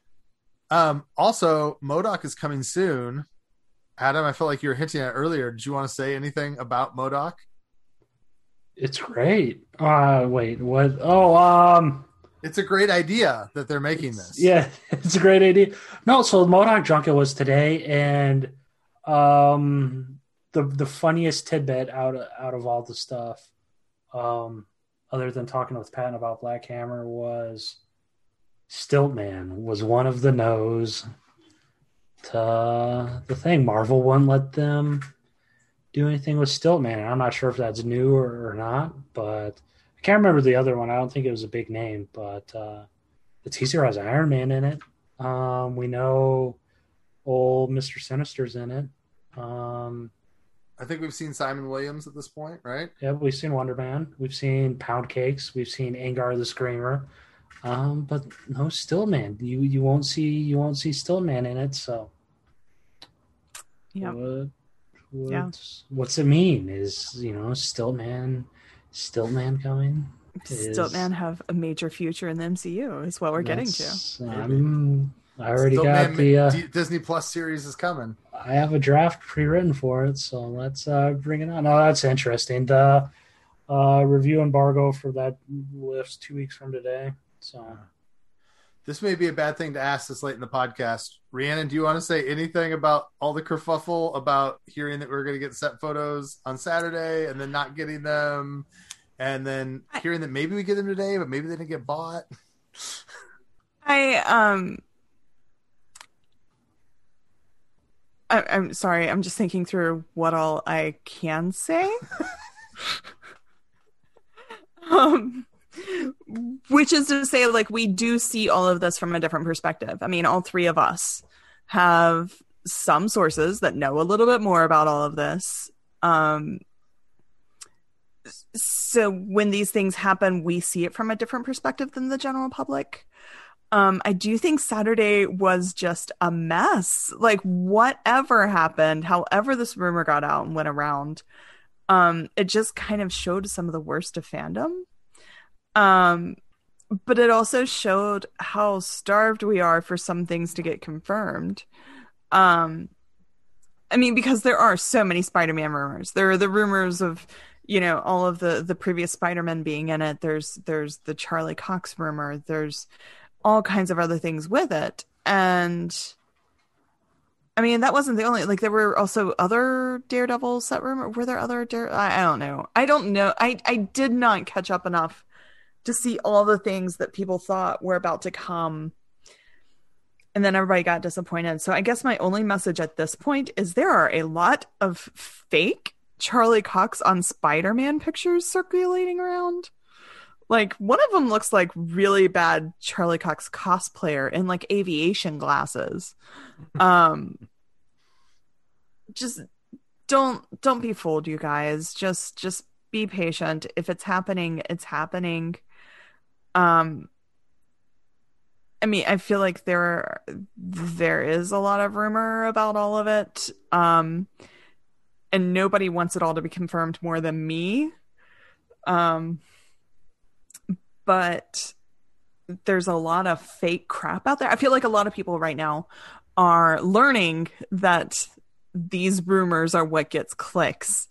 Um. Also, MODOK is coming soon. Adam, I felt like you were hinting at earlier. Did you want to say anything about MODOK? It's great. Uh wait, what? Oh, um it's a great idea that they're making this. Yeah, it's a great idea. No, so MODOK Junket was today, and um the the funniest tidbit out of, out of all the stuff, um, other than talking with Patton about Black Hammer, was Stiltman was one of the no's to the thing. Marvel wouldn't let them do anything with Stiltman. I'm not sure if that's new or, or, not, but I can't remember the other one. I don't think it was a big name, but uh, the teaser has Iron Man in it. Um, we know old Mister Sinister's in it. Um, I think we've seen Simon Williams at this point, right? Yeah, we've seen Wonder Man. We've seen Poundcakes. We've seen Angar the Screamer. Um, but no Stiltman. You you won't see you won't see Stiltman in it. So yeah. What, what, yeah. What's it mean? Is you know Stiltman Stiltman coming? Stiltman have a major future in the MCU. Is what we're getting to. Um, I already got the uh, Disney Plus series is coming. I have a draft pre-written for it, so let's uh, bring it on. Oh, that's interesting. The uh, review embargo for that lifts two weeks from today. So this may be a bad thing to ask this late in the podcast. Rhiannon, do you want to say anything about all the kerfuffle about hearing that we are going to get set photos on Saturday and then not getting them, and then hearing that maybe we get them today, but maybe they didn't get bought? I um I, am sorry. I'm just thinking through what all I can say. um, which is to say, like, we do see all of this from a different perspective. I mean, all three of us have some sources that know a little bit more about all of this. Um, so when these things happen, we see it from a different perspective than the general public. Um, I do think Saturday was just a mess. Like whatever happened, however this rumor got out and went around, um, it just kind of showed some of the worst of fandom. Um, but it also showed how starved we are for some things to get confirmed. Um, I mean, because there are so many Spider-Man rumors. There are the rumors of, you know, all of the the previous Spider-Man being in it. There's there's the Charlie Cox rumor. There's all kinds of other things with it. And I mean, that wasn't the only like there were also other Daredevils that were were there other Dare I don't know. I don't know. I I did not catch up enough to see all the things that people thought were about to come and then everybody got disappointed. So I guess my only message at this point is there are a lot of fake Charlie Cox on Spider-Man pictures circulating around. Like one of them looks like really bad Charlie Cox cosplayer in like aviation glasses. Um just don't don't be fooled you guys. Just just be patient. If it's happening, it's happening. Um I mean, I feel like there there is a lot of rumor about all of it. Um and nobody wants it all to be confirmed more than me. Um but there's a lot of fake crap out there. I feel like a lot of people right now are learning that these rumors are what gets clicks.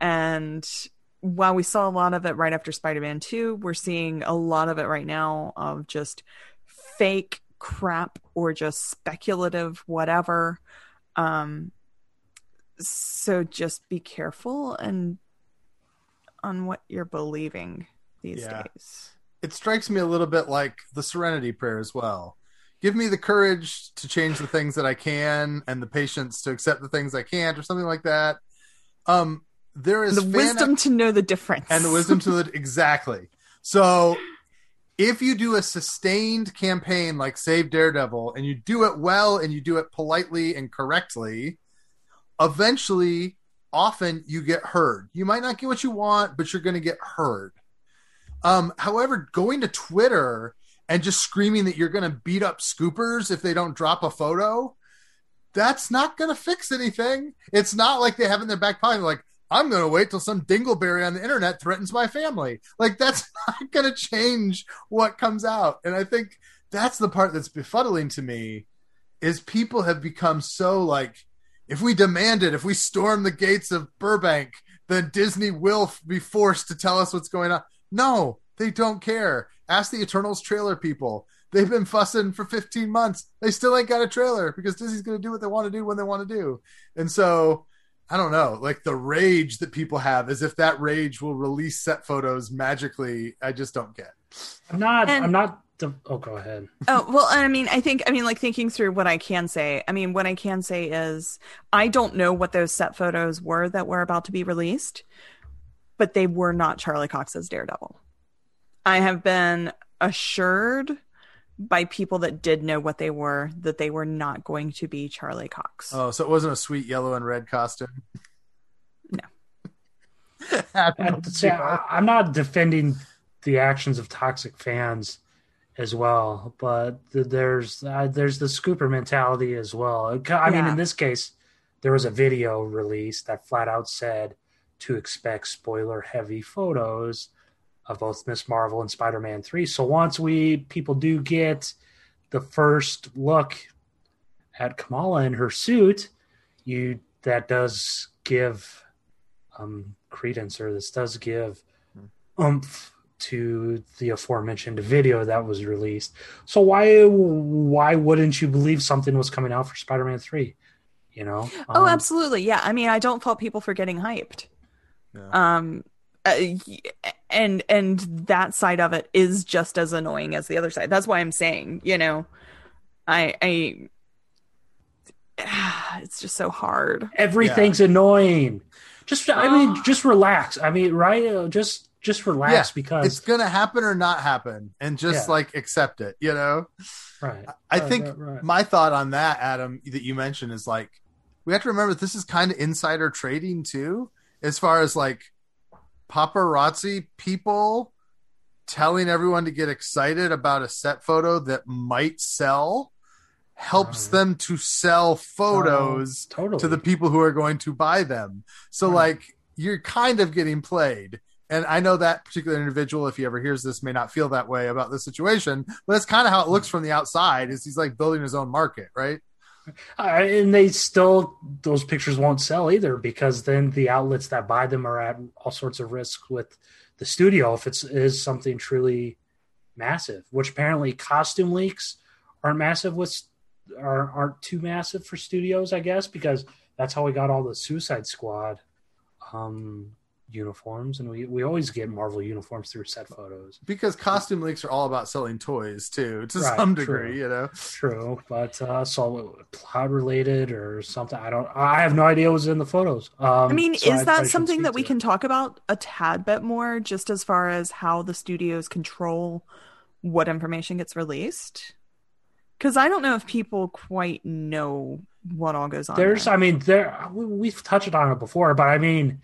And while we saw a lot of it right after Spider Man 2, we're seeing a lot of it right now of just fake crap or just speculative whatever. Um, so just be careful and on what you're believing these Yeah. days. It strikes me a little bit like the Serenity Prayer as well. Give me the courage to change the things that I can, and the patience to accept the things I can't, or something like that. Um, there is The wisdom to know the difference. and the wisdom to the exactly. So, if you do a sustained campaign like Save Daredevil, and you do it well, and you do it politely and correctly, eventually, often you get heard. You might not get what you want, but you're going to get heard. Um, however, going to Twitter and just screaming that you're going to beat up scoopers if they don't drop a photo, that's not going to fix anything. It's not like they have in their back pocket, like, I'm going to wait till some dingleberry on the internet threatens my family. Like, that's not going to change what comes out. And I think that's the part that's befuddling to me is people have become so like, if we demand it, if we storm the gates of Burbank, then Disney will be forced to tell us what's going on. No, they don't care. Ask the Eternals trailer people. They've been fussing for 15 months. They still ain't got a trailer because Disney's going to do what they want to do when they want to do. And so, I don't know, like the rage that people have as if that rage will release set photos magically. I just don't get. I'm not. And- I'm not. The, oh, go ahead. Oh, well, I mean, I think, I mean, like thinking through what I can say, I mean, what I can say is I don't know what those set photos were that were about to be released, but they were not Charlie Cox's Daredevil. I have been assured by people that did know what they were that they were not going to be Charlie Cox. Oh, so it wasn't a sweet yellow and red costume? No. And see, I, I'm not defending the actions of toxic fans as well, but th- there's uh, there's the scooper mentality as well. I mean, Yeah. in this case, there was a video released that flat out said to expect spoiler heavy photos of both Miss Marvel and Spider Man Three. So once we people do get the first look at Kamala in her suit, you that does give um, credence or this does give oomph to the aforementioned video that was released. So why why wouldn't you believe something was coming out for Spider-Man 3? You know? Oh, Um, absolutely. Yeah. I mean, I don't fault people for getting hyped. Yeah. Um, uh, and and that side of it is just as annoying as the other side. That's why I'm saying, you know, I I it's just so hard. Everything's annoying. Just I mean just relax. I mean, right? Uh, Just just relax Yeah, because It's going to happen or not happen and just Yeah. like accept it, you know? right. I Right, think right, right. my thought on that, Adam, that you mentioned is like we have to remember this is kind of insider trading too, as far as like paparazzi people telling everyone to get excited about a set photo that might sell helps them to sell photos oh, totally to the people who are going to buy them. So Right. like you're kind of getting played. And I know that particular individual, if he ever hears this, may not feel that way about the situation, but that's kind of how it looks hmm. from the outside. Is he's like building his own market, right? Uh, and they still those pictures won't sell either because then the outlets that buy them are at all sorts of risk with the studio if it's is something truly massive which apparently costume leaks aren't massive with are, aren't too massive for studios i guess because that's how we got all the suicide squad um uniforms, and we we always get Marvel uniforms through set photos. because costume leaks are all about selling toys too, to Right, some true. degree. You know, True, but uh, so plot related or something. I don't. I have no idea what was in the photos. Um, I mean, so is probably that shouldn't something that we to it. can talk about a tad bit more, just as far as how the studios control what information gets released? Because I don't know if people quite know what all goes on. There's, there. I mean, there we've touched on it before, but I mean,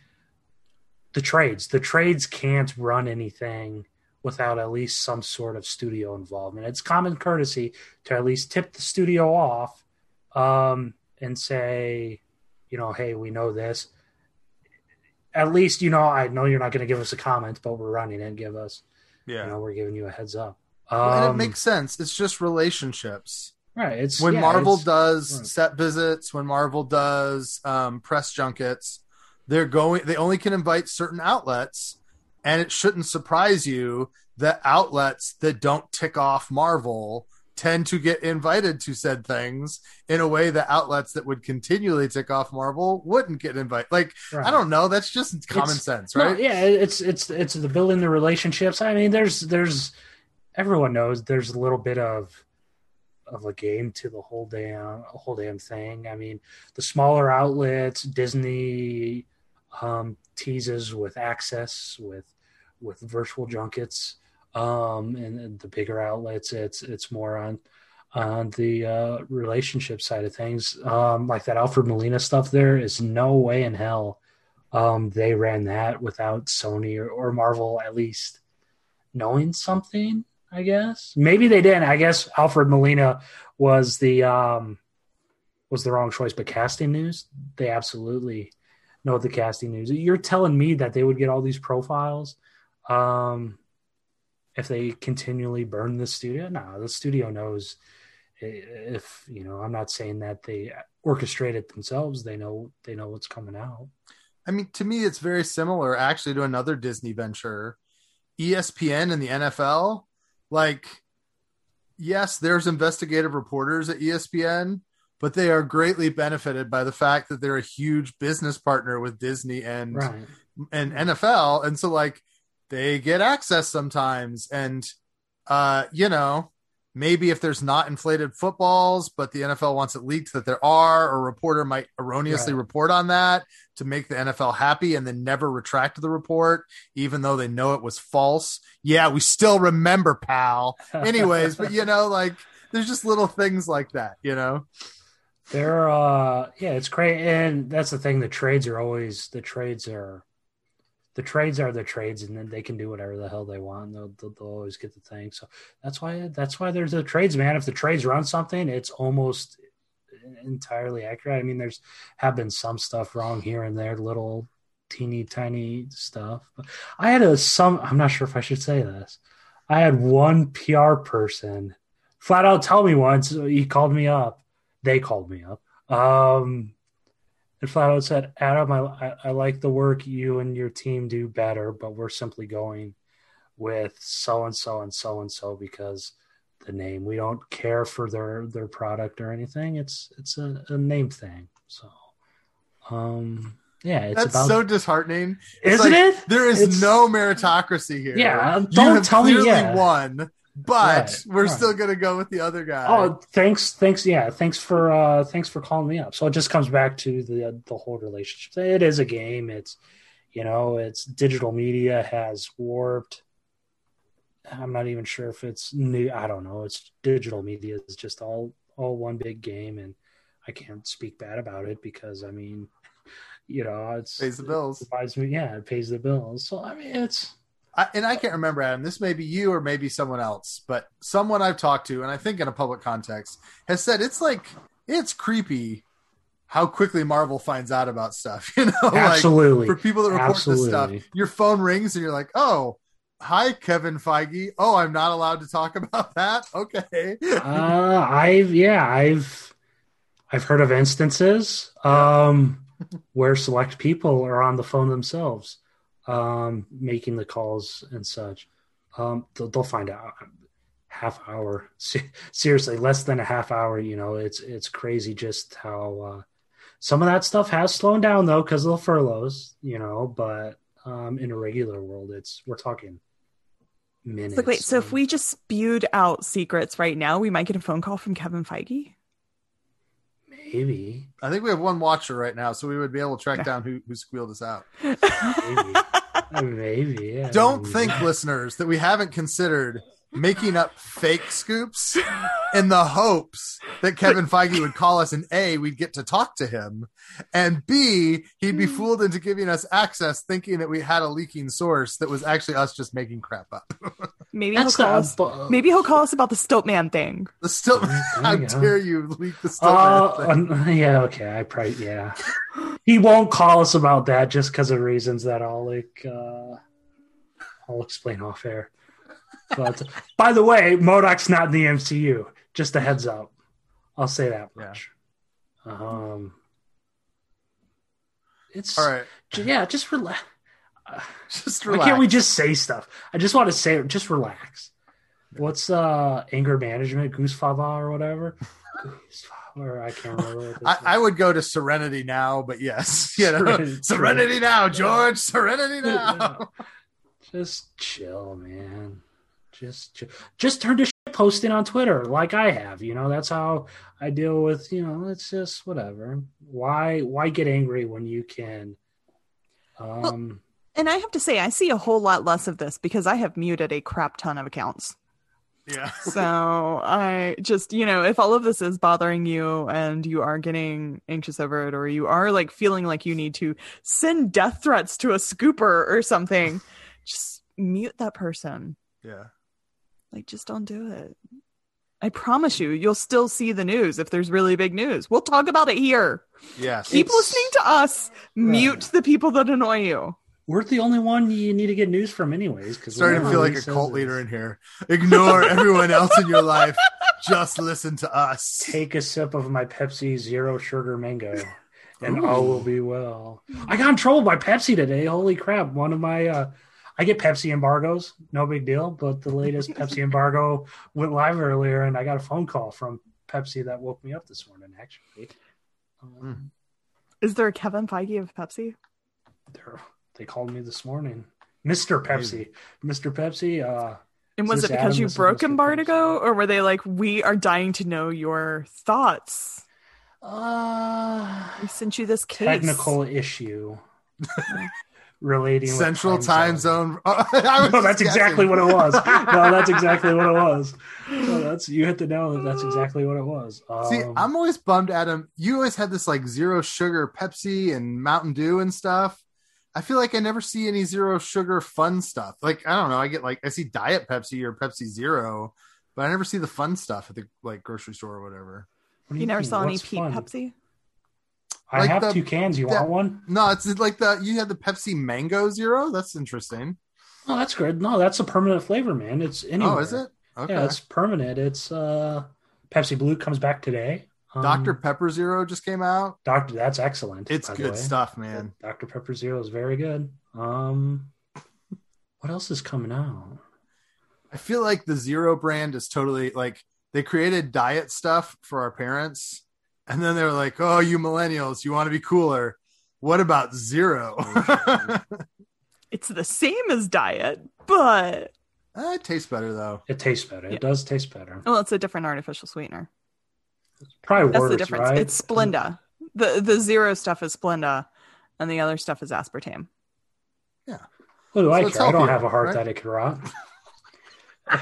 the trades, the trades can't run anything without at least some sort of studio involvement. It's common courtesy to at least tip the studio off um, and say, you know, hey, we know this. At least, you know, I know you're not going to give us a comment, but we're running it. Give us, yeah. you know, we're giving you a heads up. and it Um, makes sense. It's just relationships. right. It's when yeah, Marvel it's- does right. set visits, when Marvel does um, press junkets, they're going. They only can invite certain outlets, and it shouldn't surprise you that outlets that don't tick off Marvel tend to get invited to said things in a way that outlets that would continually tick off Marvel wouldn't get invited. Like right. I don't know. That's just common It's- sense, No, right? yeah, it's it's it's the building the relationships. I mean, there's there's everyone knows there's a little bit of of a game to the whole damn whole damn thing. I mean, the smaller outlets, Disney um, teases with access with with virtual junkets, um, and, and the bigger outlets, it's it's more on on the uh, relationship side of things. Um, like that Alfred Molina stuff, there is no way in hell um, they ran that without Sony or, or Marvel at least knowing something. I guess maybe they didn't. I guess Alfred Molina was the um, was the wrong choice, but casting news they absolutely know the casting news. You're telling me that they would get all these profiles um, if they continually burn the studio? No, the studio knows. If you know, I'm not saying that they orchestrate it themselves. They know they know what's coming out. I mean, to me, it's very similar actually to another Disney venture, ESPN and the NFL. Like, yes, there's investigative reporters at ESPN, but they are greatly benefited by the fact that they're a huge business partner with Disney and Right. and NFL, and so like they get access sometimes, and uh, you know. Maybe if there's not inflated footballs, but the NFL wants it leaked that there are, or a reporter might erroneously Right. report on that to make the NFL happy and then never retract the report, even though they know it was false. Yeah, we still remember, pal. Anyways, but you know, like there's just little things like that, you know? They're uh yeah, it's great and that's the thing, the trades are always the trades are the trades are the trades and then they can do whatever the hell they want. They'll, they'll, they'll always get the thing. So that's why that's why there's the trades, man. If the trades run something, it's almost entirely accurate. I mean, there's have been some stuff wrong here and there, little teeny tiny stuff. But I had a some I'm not sure if I should say this. I had one PR person flat out tell me once, he called me up they called me up. Um, and flat out said, Adam, I, I, like the work you and your team do better, but we're simply going with so and so and so and so because the name. We don't care for their their product or anything. It's it's a, a name thing. So, um, yeah, it's That's about so disheartening. It's isn't like, it? There is It's- no meritocracy here. Yeah, you don't tell me. clearly Yeah. won, but Right, we're right. still gonna go with the other guy. Oh, thanks, thanks, yeah, thanks for uh thanks for calling me up. So it just comes back to the the whole relationship. It is a game. It's you know, it's digital media has warped. I'm not even sure if it's new. I don't know. It's digital media is just all all one big game, and I can't speak bad about it because I mean, you know, it's Pays the bills. It provides me, yeah, it pays the bills. So I mean, it's I, and I can't remember, Adam. This may be you or maybe someone else, but someone I've talked to, and I think in a public context, has said it's like it's creepy how quickly Marvel finds out about stuff. You know, like absolutely for people that report this stuff, your phone rings and you're like, "Oh, hi, Kevin Feige. Oh, I'm not allowed to talk about that. Okay, uh, I've yeah, I've I've heard of instances um, where select people are on the phone themselves, um, making the calls and such. Um, they'll, they'll find out half hour. Seriously, less than a half hour. You know, it's it's crazy just how uh, some of that stuff has slowed down though because of the furloughs. You know, but Um, in a regular world, it's we're talking minutes. Like, wait, so if we just spewed out secrets right now, we might get a phone call from Kevin Feige. Maybe, I think we have one watcher right now, so we would be able to track down who, who squealed us out. maybe, maybe, yeah. Don't maybe. think, listeners, that we haven't considered making up fake scoops in the hopes that Kevin Feige would call us and A, we'd get to talk to him, and B, he'd be hmm. fooled into giving us access thinking that we had a leaking source that was actually us just making crap up. Maybe he'll call us. bu- Maybe he'll call us about the Stiltman thing. The still how go. dare you leak the still Uh, um, yeah, okay. I probably yeah. He won't call us about that just because of reasons that I'll like. Uh, I'll explain off air. But by the way, MODOK's not in the MCU. Just a heads up. I'll say that Yeah. much. Um, it's All right. yeah. Just relax. Just Why can't we just say stuff? I just want to say, just relax. What's uh anger management, Goosfraba or whatever? Goose Fava, I can't remember. What this I. I would go to Serenity now, but yes, you know, Serenity. Serenity now, George, Serenity now. Just chill, man. Just chill. just turn to shit posting on Twitter like I have. You know, that's how I deal with. You know, it's just whatever. Why why get angry when you can? Um, And I have to say, I see a whole lot less of this because I have muted a crap ton of accounts. Yeah, So I just, you know, if all of this is bothering you and you are getting anxious over it, or you are like feeling like you need to send death threats to a scooper or something, just mute that person. yeah. Like, just don't do it. I promise you, you'll still see the news if there's really big news. We'll talk about it here. Yes. Keep It's- listening to us. Mute the people that annoy you. We're the only one you need to get news from, anyways. Because Starting to feel like a cult leader in here. Ignore everyone else in your life. Just listen to us. Take a sip of my Pepsi Zero Sugar Mango, and all will be well. I got in trouble by Pepsi today. Holy crap! One of my uh, I get Pepsi embargoes, no big deal. But the latest Pepsi embargo went live earlier, and I got a phone call from Pepsi that woke me up this morning. Actually, um, Is there a Kevin Feige of Pepsi? they're- they called me this morning, Mister Pepsi, Mister Pepsi. Uh, And was it because Adam? you broke Mr. Embargo, or were they like, we are dying to know your thoughts? uh, We sent you this case. technical issue relating with Central time zone. I was No, that's just exactly what it was. No, that's exactly what it was. No, that's you hit the nail. that That's exactly what it was. Um, See, I'm always bummed, Adam. You always had this like zero sugar Pepsi and Mountain Dew and stuff. I feel like I never see any zero sugar fun stuff. Like I don't know, I get like I see Diet Pepsi or Pepsi Zero, but I never see the fun stuff at the like grocery store or whatever. what do You never mean? saw any Pete fun? Pepsi? I Like have the- two cans. You that- want one? No, it's like the you had the Pepsi Mango Zero. That's interesting. Oh, that's good. No, that's a permanent flavor, man. It's anywhere. Oh, is it? Okay. Yeah, it's permanent. It's uh, Pepsi Blue comes back today. Um, Dr. Pepper Zero just came out. Doctor, that's excellent. It's good stuff, man. Dr. Pepper Zero is very good. Um, what else is coming out? I feel like the Zero brand is totally like they created diet stuff for our parents, and then they were like, "Oh, you millennials, you want to be cooler? What about Zero? It's the same as diet, but Eh, it tastes better though. It tastes better. Yeah. It does taste better. well, it's a different artificial sweetener. Probably That's worse, the difference. right? It's Splenda. The the zero stuff is Splenda, and the other stuff is aspartame. Yeah. What do So I it's care? I don't have a heart right? that it can rot.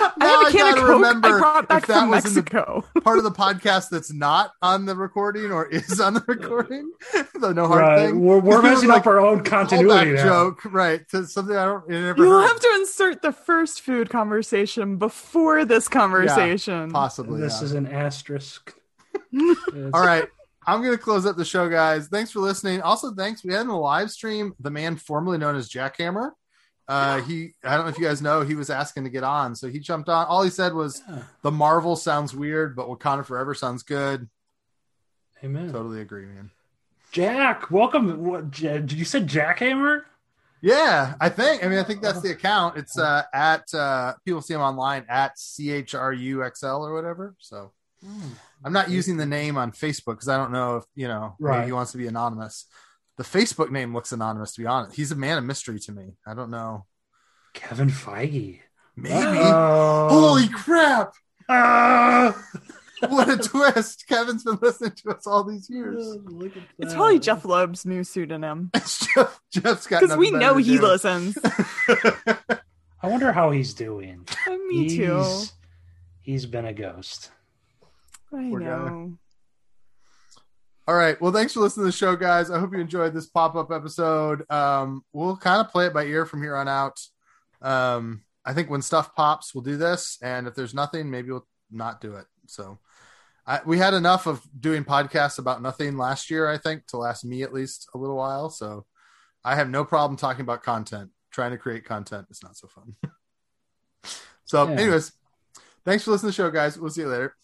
I have a can gotta of Coke remember I brought back if that from was in the Mexico. part of the podcast that's not on the recording or is on the recording. the no hard Right. thing. We're, we're messing Like, up our own continuity now. joke, right? To something I don't I never You'll heard. have to insert the first food conversation before this conversation. Possibly. This yeah. is an asterisk. All right. I'm going to close up the show, guys. Thanks for listening. Also, thanks. We had in the live stream the man formerly known as Jackhammer. Uh, he, I don't know if you guys know, he was asking to get on. So he jumped on. All he said was, Yeah. the Marvel sounds weird, but Wakanda Forever sounds good. Amen. Totally agree, man. Jack, welcome. What, J- did you said Jackhammer? Yeah, I think. I mean, I think that's the account. It's uh, at uh, people see him online at chruxl or whatever. So I'm not using the name on Facebook because I don't know if you know Right. he wants to be anonymous. The Facebook name looks anonymous. To be honest, he's a man of mystery to me. I don't know. Kevin Feige. Maybe. Oh. Holy crap! Ah! What a twist! Kevin's been listening to us all these years. Look at It's probably Jeph Loeb's new pseudonym It's Jeph. Jeph's got because we know he do. listens. I wonder how he's doing. Me too. He's- he's been a ghost. I Poor guy. know. All right. Well, thanks for listening to the show, guys. I hope you enjoyed this pop up episode. Um, we'll kind of play it by ear from here on out. Um, I think when stuff pops, we'll do this, and if there's nothing, maybe we'll not do it. So, I, we had enough of doing podcasts about nothing last year. I think to last me at least a little while. So, I have no problem talking about content. Trying to create content is not so fun. so, Yeah. anyways, thanks for listening to the show, guys. We'll see you later.